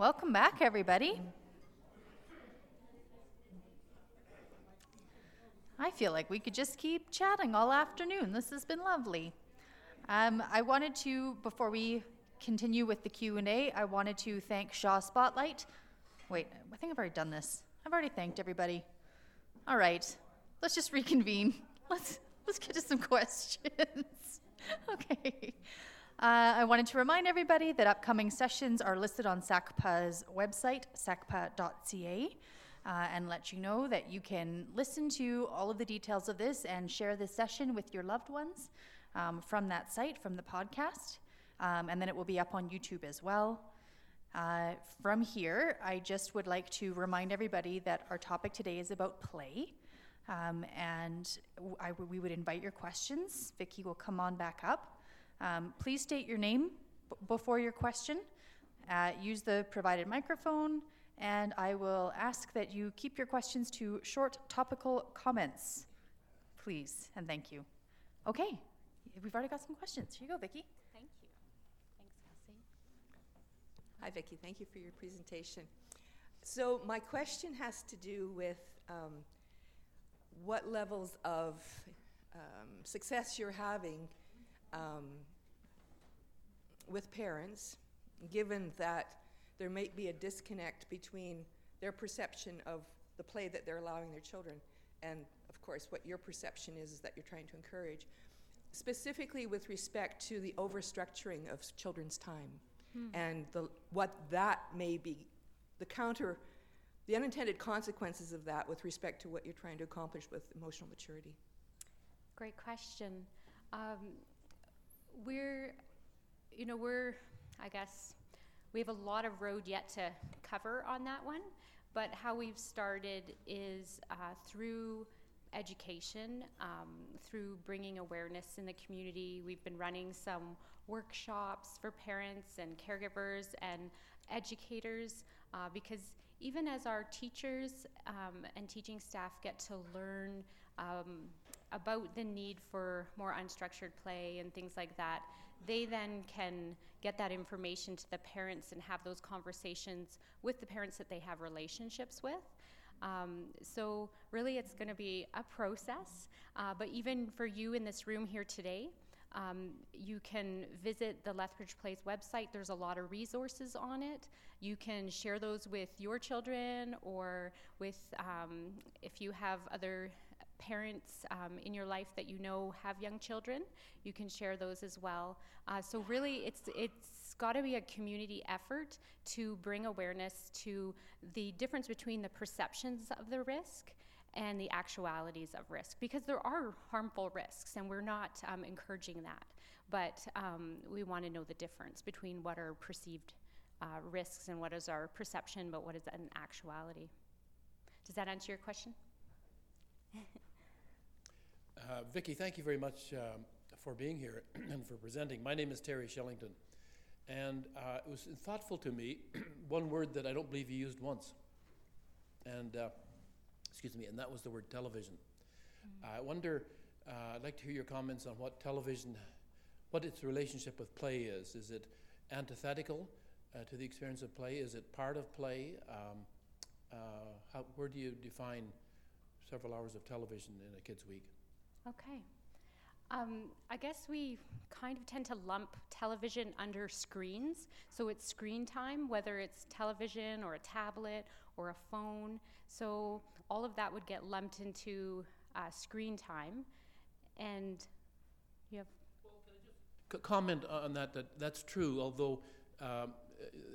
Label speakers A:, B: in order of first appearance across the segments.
A: Welcome back, everybody. I feel like we could just keep chatting all afternoon. This has been lovely. Um, I wanted to, before we continue with the Q&A, I wanted to thank Shaw Spotlight. Wait, I think I've already done this. I've already thanked everybody. All right, let's just reconvene. Let's, let's get to some questions. okay. Uh, I wanted to remind everybody that upcoming sessions are listed on SACPA's website, sacpa.ca, uh, and let you know that you can listen to all of the details of this and share this session with your loved ones um, from that site, from the podcast. Um, and then it will be up on YouTube as well. Uh, from here, I just would like to remind everybody that our topic today is about play. Um, and we would invite your questions. Vicki will come on back up. Um, please state your name b- before your question. Uh, use the provided microphone, and I will ask that you keep your questions to short topical comments, please, and thank you. Okay, we've already got some questions. Here you go, Vicki.
B: Thank you. Thanks, Kelsey.
C: Hi, Vicki. Thank you for your presentation. So, my question has to do with um, what levels of um, success you're having um, with parents, given that there might be a disconnect between their perception of the play that they're allowing their children and, of course, what your perception is, is that you're trying to encourage, specifically with respect to the overstructuring of children's time hmm. and the, what that may be, the counter, the unintended consequences of that with respect to what you're trying to accomplish with emotional maturity.
B: Great question. Um, we're, you know, we're, I guess, we have a lot of road yet to cover on that one. But how we've started is uh, through education, um, through bringing awareness in the community. We've been running some workshops for parents and caregivers and educators uh, because even as our teachers um, and teaching staff get to learn um, about the need for more unstructured play and things like that, they then can get that information to the parents and have those conversations with the parents that they have relationships with. Um, so, really, it's going to be a process. Uh, but even for you in this room here today, um, you can visit the Lethbridge Plays website. There's a lot of resources on it. You can share those with your children or with, um, if you have other parents um, in your life that you know have young children, you can share those as well. Uh, so really, it's it's got to be a community effort to bring awareness to the difference between the perceptions of the risk and the actualities of risk. Because there are harmful risks and we're not um, encouraging that. But um, we want to know the difference between what are perceived uh, risks and what is our perception but what is an actuality. Does that answer your question
D: Uh, Vicki, thank you very much um, for being here and for presenting. My name is Terry Shellington, and uh, it was thoughtful to me one word that I don't believe you used once, and uh, excuse me, and that was the word television. Mm-hmm. I wonder. Uh, I'd like to hear your comments on what television, what its relationship with play is. Is it antithetical uh, to the experience of play? Is it part of play? Um, uh, how, where do you define several hours of television in a kid's week?
B: Okay. Um, I guess we kind of tend to lump television under screens. So it's screen time, whether it's television or a tablet or a phone. So all of that would get lumped into uh, screen time. And you have.
D: Well, can I just comment on that? That that's true. Although um,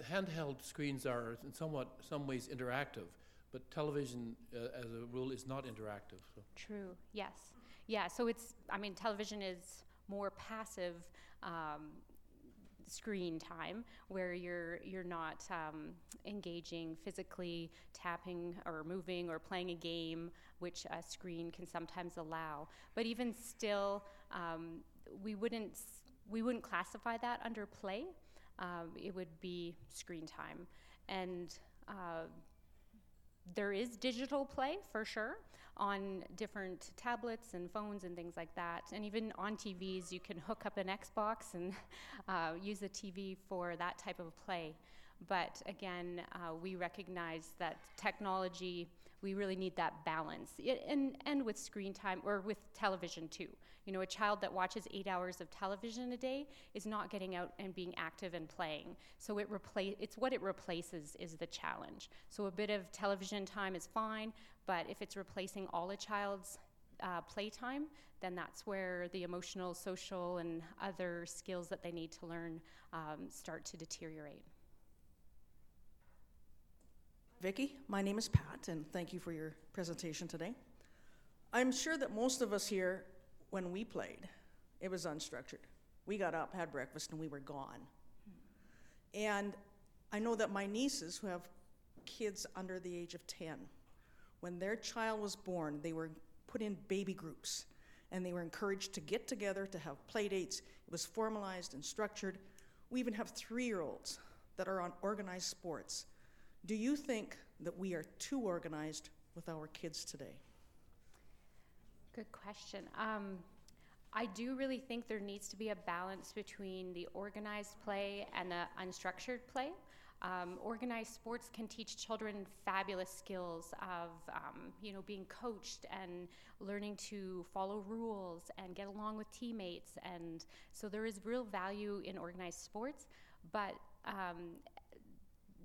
D: handheld screens are in somewhat some ways interactive, but television, uh, as a rule, is not interactive. So.
B: True. Yes. Yeah, so it's, I mean, television is more passive um, screen time where you're you're not um, engaging physically tapping or moving or playing a game which a screen can sometimes allow. But even still um, we wouldn't we wouldn't classify that under play. Um, it would be screen time. And uh, there is digital play for sure on different tablets and phones and things like that. And even on TVs, you can hook up an Xbox and uh, use a TV for that type of play. But again, uh, we recognize that technology, we really need that balance. It, and, and with screen time, or with television too. You know, a child that watches eight hours of television a day is not getting out and being active and playing. So it replace, it's what it replaces is the challenge. So a bit of television time is fine, but if it's replacing all a child's uh, playtime, then that's where the emotional, social, and other skills that they need to learn um, start to deteriorate.
E: Vicki, my name is Pat, and thank you for your presentation today. I'm sure that most of us here, when we played, it was unstructured. We got up, had breakfast, and we were gone. And I know that my nieces, who have kids under the age of 10, when their child was born, they were put in baby groups and they were encouraged to get together to have play dates. It was formalized and structured. We even have three year olds that are on organized sports. Do you think that we are too organized with our kids today?
B: Good question. Um, I do really think there needs to be a balance between the organized play and the unstructured play. Um, organized sports can teach children fabulous skills of, um, you know, being coached and learning to follow rules and get along with teammates. And so there is real value in organized sports, but um,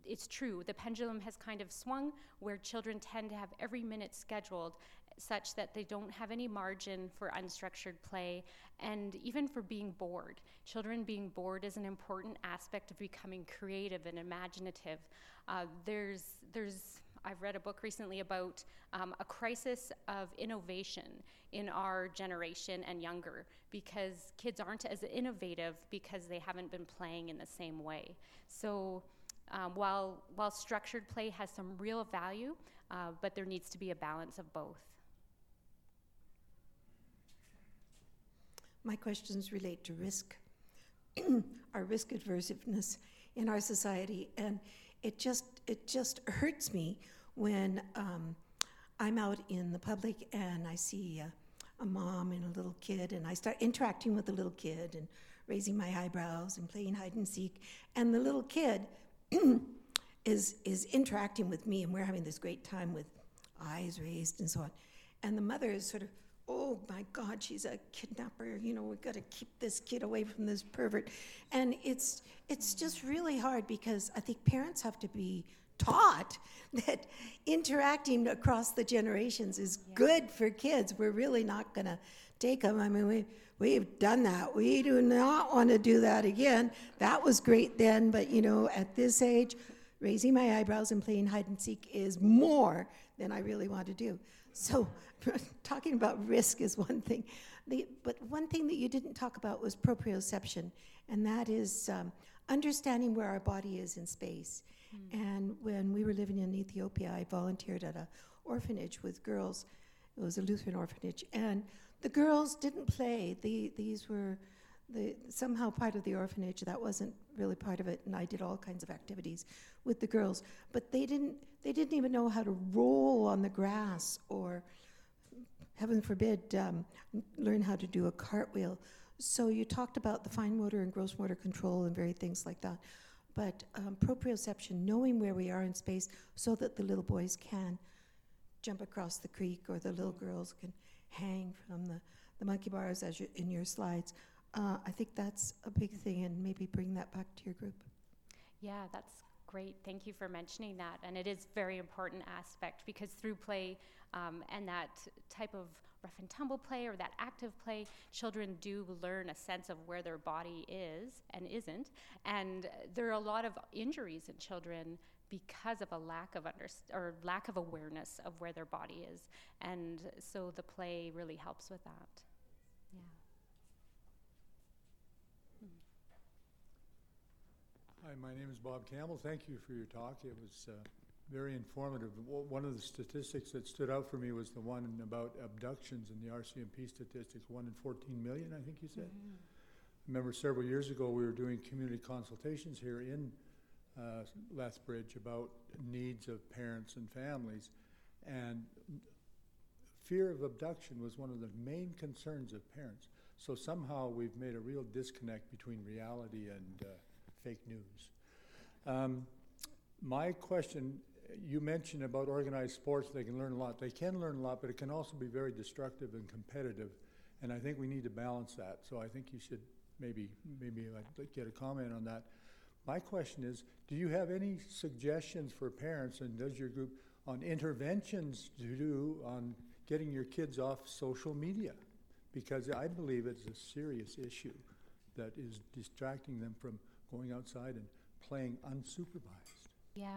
B: it's true. The pendulum has kind of swung where children tend to have every minute scheduled such that they don't have any margin for unstructured play and even for being bored. Children being bored is an important aspect of becoming creative and imaginative. Uh, there's, there's, I've read a book recently about um, a crisis of innovation in our generation and younger because kids aren't as innovative because they haven't been playing in the same way. So um, while, while structured play has some real value, uh, but there needs to be a balance of both.
F: My questions relate to risk, our risk aversiveness in our society, and it just it just hurts me when um, I'm out in the public and I see a, a mom and a little kid, and I start interacting with the little kid and raising my eyebrows and playing hide and seek, and the little kid is is interacting with me, and we're having this great time with eyes raised and so on, and the mother is sort of oh my God, she's a kidnapper. You know, we've got to keep this kid away from this pervert. And it's it's just really hard because I think parents have to be taught that interacting across the generations is yeah. good for kids. We're really not going to take them. I mean, we we've done that. We do not want to do that again. That was great then, but you know, at this age, raising my eyebrows and playing hide and seek is more than I really want to do. So, talking about risk is one thing. The, but one thing that you didn't talk about was proprioception, and that is um, understanding where our body is in space. Mm. And when we were living in Ethiopia, I volunteered at an orphanage with girls. It was a Lutheran orphanage, and the girls didn't play. The, these were the, somehow part of the orphanage. That wasn't really part of it, and I did all kinds of activities with the girls. But they didn't they didn't even know how to roll on the grass or, heaven forbid, um, learn how to do a cartwheel. So you talked about the fine motor and gross motor control and very things like that. But um, proprioception, knowing where we are in space so that the little boys can jump across the creek or the little girls can hang from the, the monkey bars as you, in your slides. Uh, I think that's a big thing, and maybe bring that back to your group.
B: Yeah, that's Great, thank you for mentioning that. And it is very important aspect because through play um, and that type of rough and tumble play or that active play, children do learn a sense of where their body is and isn't. And there are a lot of injuries in children because of a lack of under or lack of awareness of where their body is. And so the play really helps with that. Yeah.
G: Hi, my name is Bob Campbell. Thank you for your talk. It was uh, very informative. One of the statistics that stood out for me was the one about abductions in the RCMP statistics, one in 14 million, I think you said. Mm-hmm. I remember several years ago we were doing community consultations here in uh, Lethbridge about needs of parents and families, and fear of abduction was one of the main concerns of parents. So somehow we've made a real disconnect between reality and uh, fake news. Um, My question, you mentioned about organized sports, they can learn a lot. They can learn a lot, but it can also be very destructive and competitive. And I think we need to balance that. So I think you should maybe, maybe get a comment on that. My question is, do you have any suggestions for parents and does your group on interventions to do on getting your kids off social media? Because I believe it's a serious issue that is distracting them from going outside and playing unsupervised.
B: Yeah.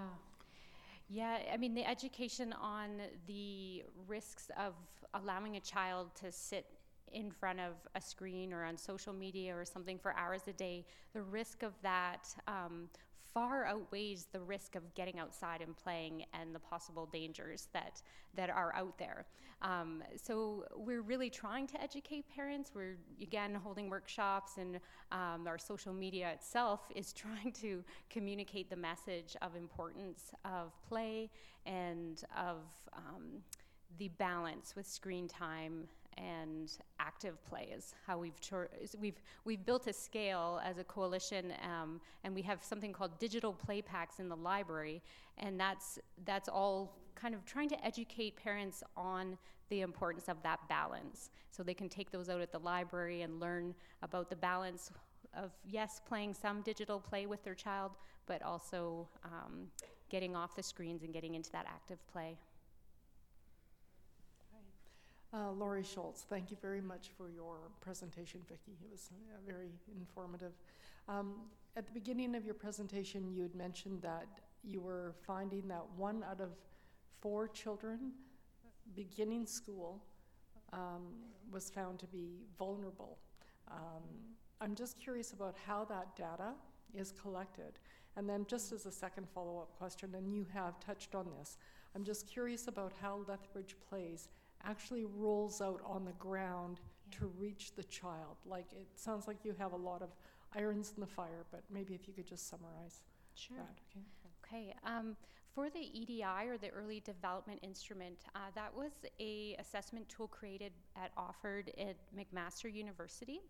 B: Yeah, I mean, the education on the risks of allowing a child to sit in front of a screen or on social media or something for hours a day, the risk of that um, far outweighs the risk of getting outside and playing and the possible dangers that that are out there. Um, so we're really trying to educate parents. We're again holding workshops, and um, our social media itself is trying to communicate the message of importance of play and of um, the balance with screen time and active play is how we've we've we've built a scale as a coalition, um, and we have something called digital play packs in the library, and that's that's all kind of trying to educate parents on the importance of that balance, so they can take those out at the library and learn about the balance of yes, playing some digital play with their child, but also um, getting off the screens and getting into that active play.
H: Uh, Laurie Schultz, thank you very much for your presentation, Vicki. It was uh, very informative. Um, at the beginning of your presentation, you had mentioned that you were finding that one out of four children beginning school um, was found to be vulnerable. Um, I'm just curious about how that data is collected. And then, just as a second follow up question, and you have touched on this, I'm just curious about how Lethbridge plays actually rolls out on the ground yeah. to reach the child. Like it sounds like you have a lot of irons in the fire, but maybe if you could just summarize
B: sure.
H: that. Okay.
B: Okay. Um, for the EDI or the Early Development Instrument, uh, that was a assessment tool created at Offord at McMaster University.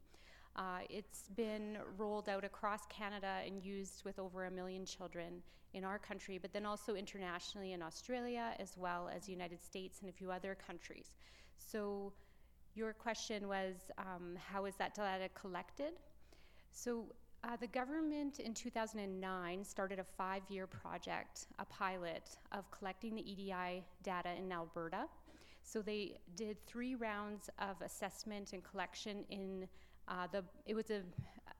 B: Uh, it's been rolled out across Canada and used with over a million children in our country, but then also internationally in Australia as well as the United States and a few other countries. So, your question was um, how is that data collected? So, uh, the government in 2009 started a five year project, a pilot, of collecting the EDI data in Alberta. So, they did three rounds of assessment and collection in uh, the, it was a,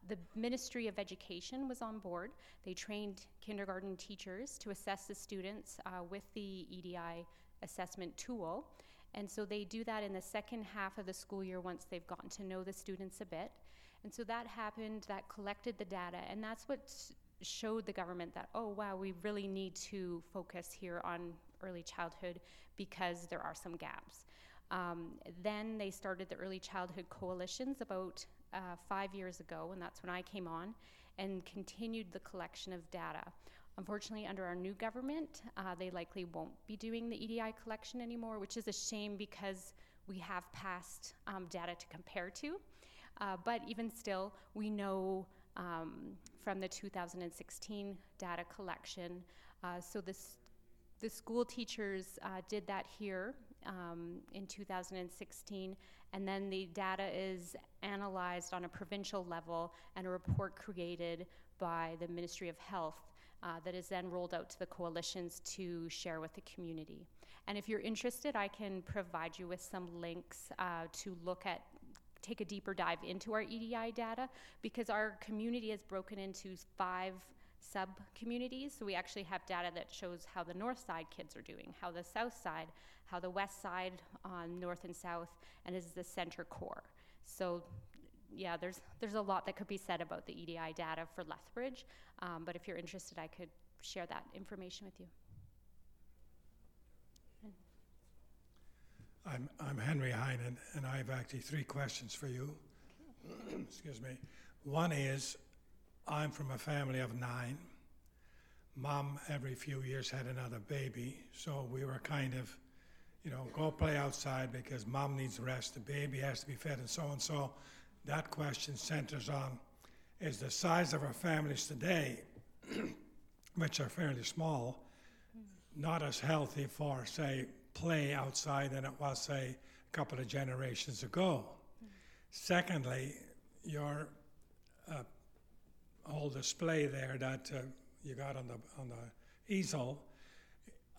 B: the Ministry of Education was on board. They trained kindergarten teachers to assess the students uh, with the EDI assessment tool. And so they do that in the second half of the school year once they've gotten to know the students a bit. And so that happened, that collected the data, and that's what showed the government that, oh, wow, we really need to focus here on early childhood because there are some gaps. Um, then they started the Early Childhood Coalitions about uh, five years ago, and that's when I came on, and continued the collection of data. Unfortunately, under our new government, uh, they likely won't be doing the EDI collection anymore, which is a shame because we have past um, data to compare to. Uh, but even still, we know um, from the 2016 data collection. Uh, so this, the school teachers uh, did that here um, in 2016, and then the data is analyzed on a provincial level and a report created by the Ministry of Health uh, that is then rolled out to the coalitions to share with the community. And if you're interested, I can provide you with some links uh, to look at take a deeper dive into our EDI data because our community is broken into five sub communities. So we actually have data that shows how the north side kids are doing, how the south side, how the west side on north and south, and is the center core. So yeah, there's there's a lot that could be said about the EDI data for Lethbridge, um, but if you're interested, I could share that information with you.
I: I'm, I'm Henry Heinen, and I have actually three questions for you. Excuse me. One is I'm from a family of nine. Mom, every few years, had another baby, so we were kind of, you know, go play outside because mom needs rest, the baby has to be fed, and so and so. That question centers on is the size of our families today which are fairly small, not as healthy for, say, play outside than it was, say, a couple of generations ago. Secondly, your uh, whole display there that uh, you got on the on the easel,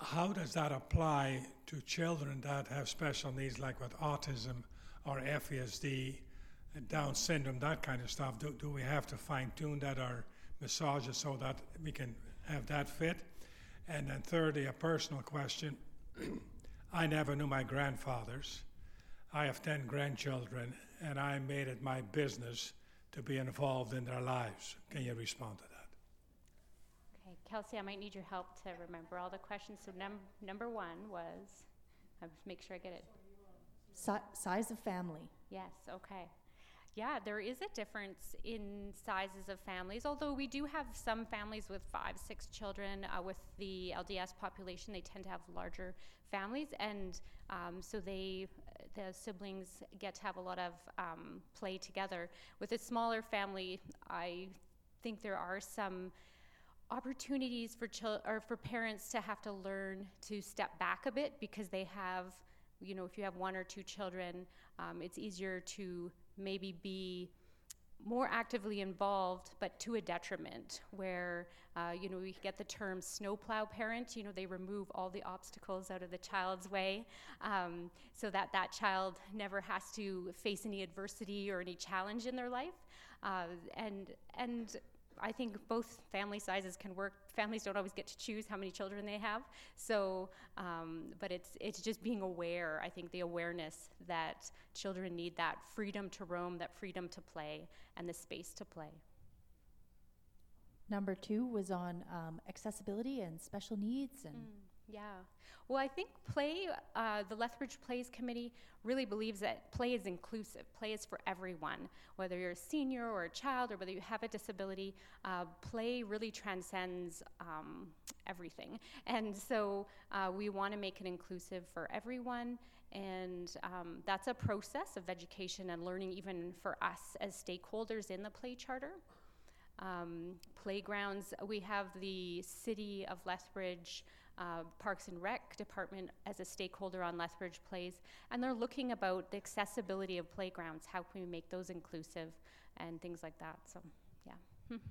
I: how does that apply to children that have special needs, like with autism or FASD, Down syndrome, that kind of stuff? Do, do we have to fine tune that or massage it so that we can have that fit? And then, thirdly, a personal question. I never knew my grandfathers. I have 10 grandchildren, and I made it my business to be involved in their lives. Can you respond to that?
B: Okay, Kelsey, I might need your help to remember all the questions. So num- number one was, I must make sure I get it.
A: Si- size of family.
B: Yes, okay. Yeah, there is a difference in sizes of families, although we do have some families with five, six children. Uh, with the LDS population, they tend to have larger families, and um, so they, the siblings get to have a lot of um, play together. With a smaller family, I think there are some opportunities for chil- or for parents to have to learn to step back a bit because they have, you know, if you have one or two children, um, it's easier to maybe be more actively involved, but to a detriment. Where uh, you know we get the term snowplow parent. You know they remove all the obstacles out of the child's way, um, so that that child never has to face any adversity or any challenge in their life. Uh, and and I think both family sizes can work. Families don't always get to choose how many children they have. So, um, but it's it's just being aware. I think the awareness that children need that freedom to roam, that freedom to play, and the space to play.
A: Number two was on um, accessibility and special needs and.
B: Yeah. Well, I think play, uh, the Lethbridge Plays Committee really believes that play is inclusive. Play is for everyone, whether you're a senior or a child or whether you have a disability. Uh, play really transcends um, everything. And so uh, we want to make it inclusive for everyone. And um, that's a process of education and learning, even for us as stakeholders in the Play Charter. Um, playgrounds, we have the City of Lethbridge uh, Parks and Rec department as a stakeholder on Lethbridge Plays, and they're looking about the accessibility of playgrounds. How can we make those inclusive and things like that? So, yeah.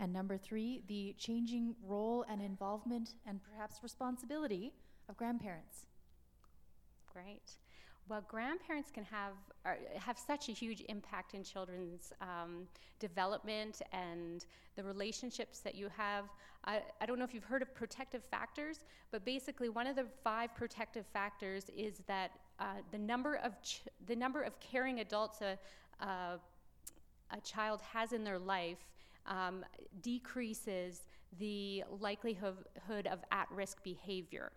A: And number three, the changing role and involvement and perhaps responsibility of grandparents.
B: Great. Well, grandparents can have are, have such a huge impact in children's um, development and the relationships that you have. I, I don't know if you've heard of protective factors, but basically, one of the five protective factors is that uh, the number of ch- the number of caring adults a, a, a child has in their life um, decreases the likelihood of at-risk behavior.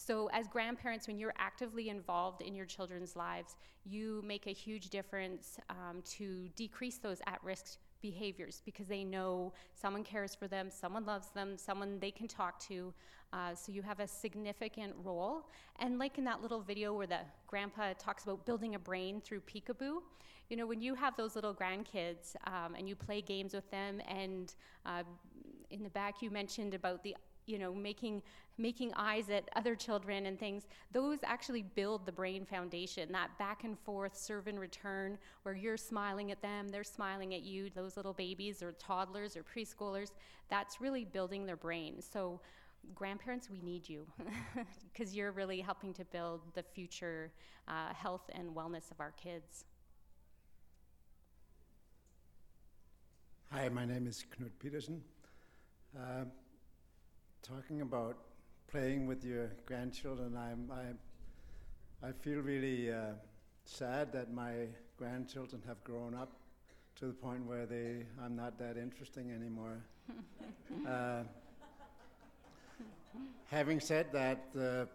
B: So, as grandparents, when you're actively involved in your children's lives, you make a huge difference um, to decrease those at risk behaviors because they know someone cares for them, someone loves them, someone they can talk to. Uh, so, you have a significant role. And, like in that little video where the grandpa talks about building a brain through peekaboo, you know, when you have those little grandkids um, and you play games with them, and uh, in the back you mentioned about the you know making making eyes at other children and things those actually build the brain foundation that back and forth serve and return where you're smiling at them they're smiling at you those little babies or toddlers or preschoolers that's really building their brain so grandparents we need you because you're really helping to build the future uh, health and wellness of our kids
J: Hi, my name is Knut Petersen. Uh, talking about playing with your grandchildren, I'm, I, I feel really uh, sad that my grandchildren have grown up to the point where they, I'm not that interesting anymore. uh, having said that, uh,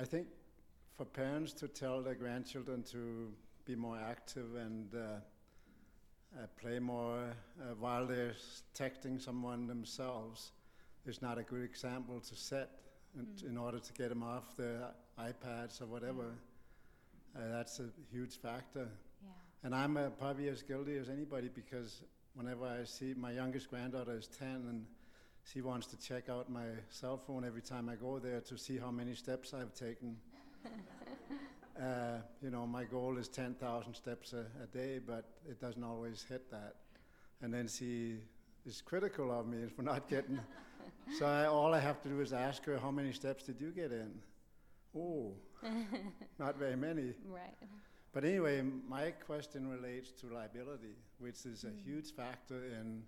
J: I think for parents to tell their grandchildren to be more active and uh, uh, play more uh, while they're texting someone themselves is not a good example to set in,
B: Mm.
J: in order to get them off the iPads or whatever. Uh, that's a huge factor.
B: yeah
J: And I'm uh, probably as guilty as anybody because whenever I see my youngest granddaughter is 10 and she wants to check out my cell phone every time I go there to see how many steps I've taken. uh, you know, my goal is 10,000 steps a, a day, but it doesn't always hit that. And then she is critical of me for not getting. So I, all I have to do is ask her, how many steps did you get in? Oh, not very many.
B: Right.
J: But anyway, my question relates to liability, which is a
B: Mm.
J: huge factor in,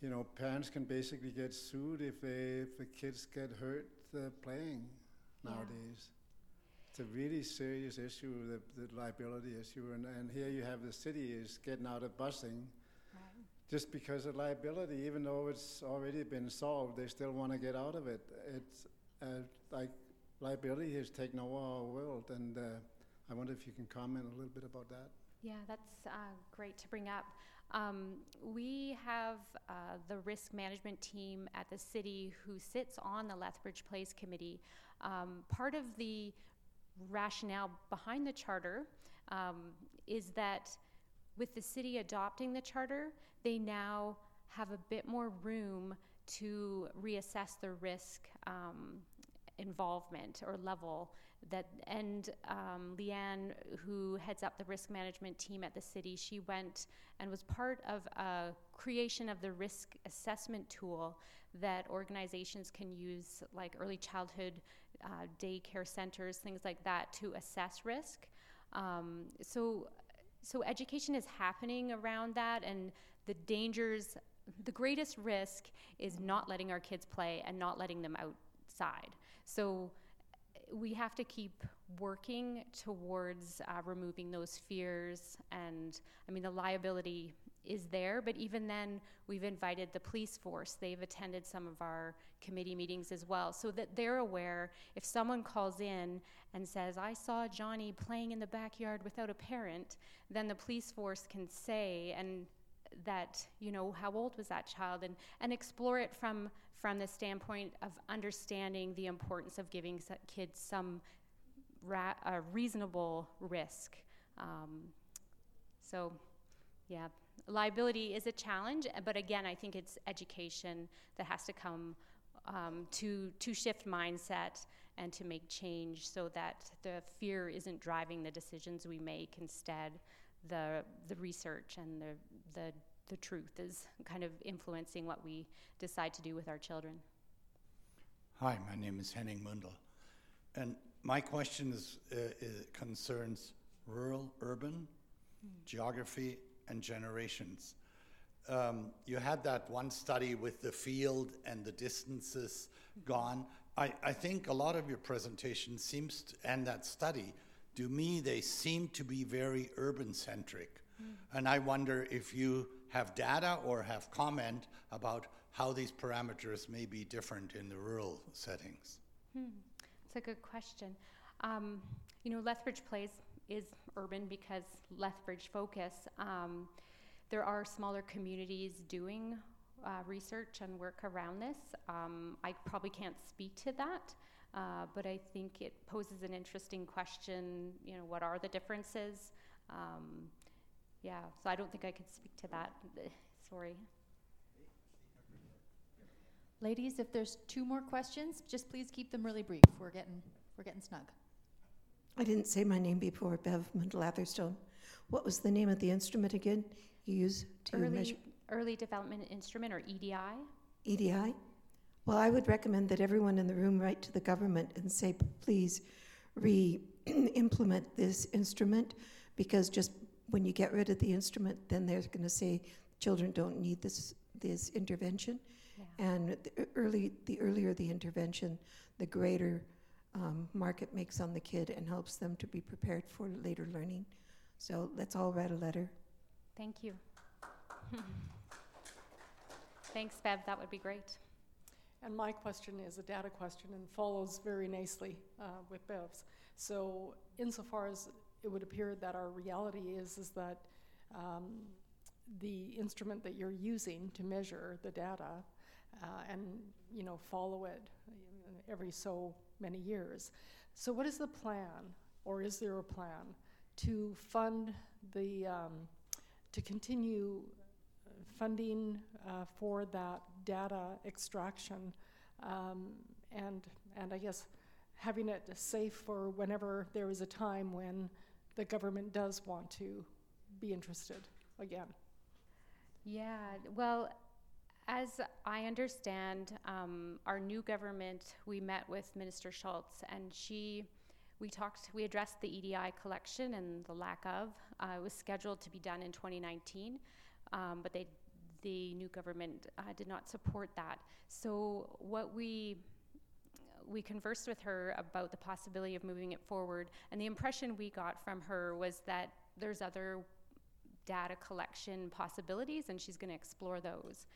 J: you know, parents can basically get sued if they if the kids get hurt uh, playing
B: Yeah.
J: nowadays. It's a really serious issue, the, the liability issue, and, and here you have the city is getting out of busing. Just because of liability, even though it's already been solved, they still want to get out of it. It's uh, like liability has taken over our world, and uh, I wonder if you can comment a little bit about that.
B: Yeah, that's uh, great to bring up. Um, we have uh, the risk management team at the city who sits on the Lethbridge Plays Committee. Um, part of the rationale behind the charter um, is that with the city adopting the charter, they now have a bit more room to reassess the risk um, involvement or level that and um, Leanne, who heads up the risk management team at the city, she went and was part of a creation of the risk assessment tool that organizations can use, like early childhood uh, daycare centers, things like that, to assess risk. Um, so, so education is happening around that, and the dangers. The greatest risk is not letting our kids play and not letting them outside. So we have to keep working towards uh, removing those fears. And I mean, the liability is there, but even then, we've invited the police force. They've attended some of our committee meetings as well, so that they're aware if someone calls in and says, I saw Johnny playing in the backyard without a parent, then the police force can say, and that you know how old was that child? and and explore it from from the standpoint of understanding the importance of giving kids some ra- reasonable risk. Um, so yeah liability is a challenge uh, but again i think it's education that has to come um, to to shift mindset and to make change so that the fear isn't driving the decisions we make. Instead the the research and the the the truth is kind of influencing what we decide to do with our children.
K: Hi, my name is Henning Mundel, and my question is, uh, is concerns rural, urban, geography, and generations. Um, you had that one study with the field and the distances gone. I, I think a lot of your presentation seems, to, and that study, to me, they seem to be very urban centric. And I wonder if you have data or have comment about how these parameters may be different in the rural settings.
B: Hmm. It's a good question. Um, you know, Lethbridge Plays is urban because Lethbridge focus. Um, there are smaller communities doing uh, research and work around this. Um, I probably can't speak to that, uh, but I think it poses an interesting question. You know, what are the differences? Um, yeah, so I don't think I could speak to that. Sorry.
A: Ladies, if there's two more questions, just please keep them really brief. We're getting we're getting snug.
F: I didn't say my name before, Bev Latherstone. What was the name of the instrument again you use to measure
B: Early, early development instrument or EDI.
F: EDI? Well, I would recommend that everyone in the room write to the government and say, please re-implement this instrument because just when you get rid of the instrument, then they're going to say children don't need this this intervention.
B: Yeah.
F: And the early, the earlier the intervention, the greater um, market makes on the kid and helps them to be prepared for later learning. So let's all write a letter.
B: Thank you. Thanks, Bev. That would be great.
H: And my question is a data question and follows very nicely uh, with Bev's. So, insofar as it would appear that our reality is, is that um, the instrument that you're using to measure the data uh, and you know follow it every so many years. So, what is the plan, or is there a plan to fund the um, to continue uh, funding uh, for that data extraction, um, and and I guess having it safe for whenever there is a time when the government does want to be interested again.
B: Yeah, well, as I understand, um, our new government, we met with Minister Schulz, and she, we talked, we addressed the EDI collection and the lack of. Uh, it was scheduled to be done in 2019, um, but they, the new government uh, did not support that. So what we we conversed with her about the possibility of moving it forward, and the impression we got from her was that there's other data collection possibilities, and she's going to explore those.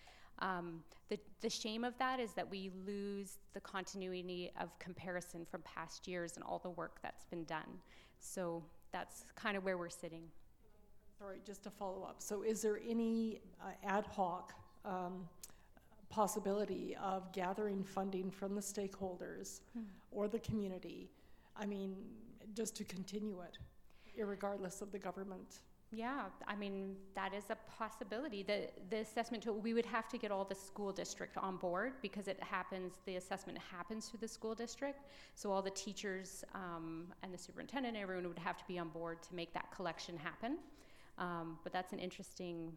B: Um, the, the shame of that is that we lose the continuity of comparison from past years and all the work that's been done. So that's kind of where we're sitting.
H: Sorry, just to follow up. So, is there any uh, ad hoc um, possibility of gathering funding from the stakeholders or the community? I mean, just to continue it, irregardless of the government.
B: Yeah, I mean, that is a possibility. The, the assessment tool, we would have to get all the school district on board because it happens, the assessment happens through the school district. So all the teachers um, and the superintendent, everyone would have to be on board to make that collection happen. Um, but that's an interesting.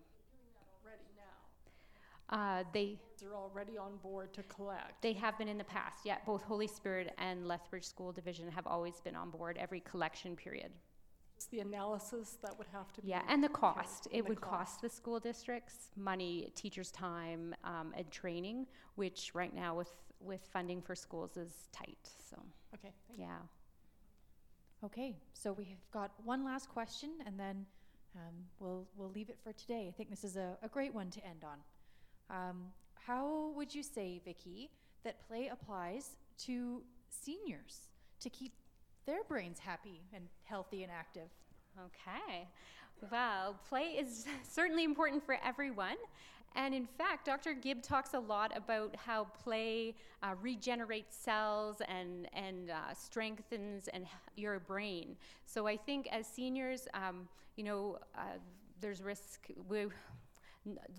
B: Uh, they
H: They're already on board to collect.
B: they have been in the past. Yeah, both Holy Spirit and Lethbridge School Division have always been on board every collection period.
H: It's the analysis that would have to be.
B: Yeah, and the cost. It
H: the
B: would cost the school districts money, teachers' time, um, and training, which right now with, with funding for schools is tight, so,
H: Okay, thank you.
B: yeah.
A: Okay, so we have got one last question, and then um, we'll we'll leave it for today. I think this is a, a great one to end on. Um, how would you say, Vicki, that play applies to seniors to keep their brains happy and healthy and active?
B: Okay. Well, play is certainly important for everyone. And in fact, Dr. Gibb talks a lot about how play uh, regenerates cells and, and uh, strengthens and your brain. So I think as seniors, um, you know, uh, there's risk with,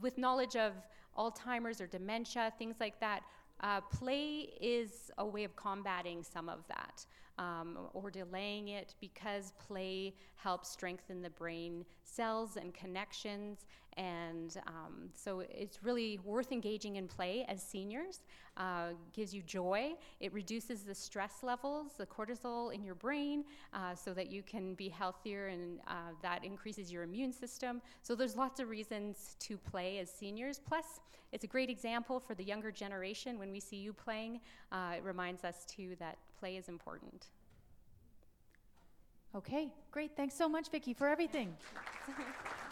B: with knowledge of Alzheimer's or dementia, things like that. Uh, play is a way of combating some of that um, or delaying it because play helps strengthen the brain cells and connections. And um, so it's really worth engaging in play as seniors. Uh, gives you joy. It reduces the stress levels, the cortisol in your brain, uh, so that you can be healthier, and uh, that increases your immune system. So there's lots of reasons to play as seniors. Plus, it's a great example for the younger generation. When we see you playing, uh, it reminds us too that play is important.
A: Okay, great. Thanks so much, Vicki, for everything.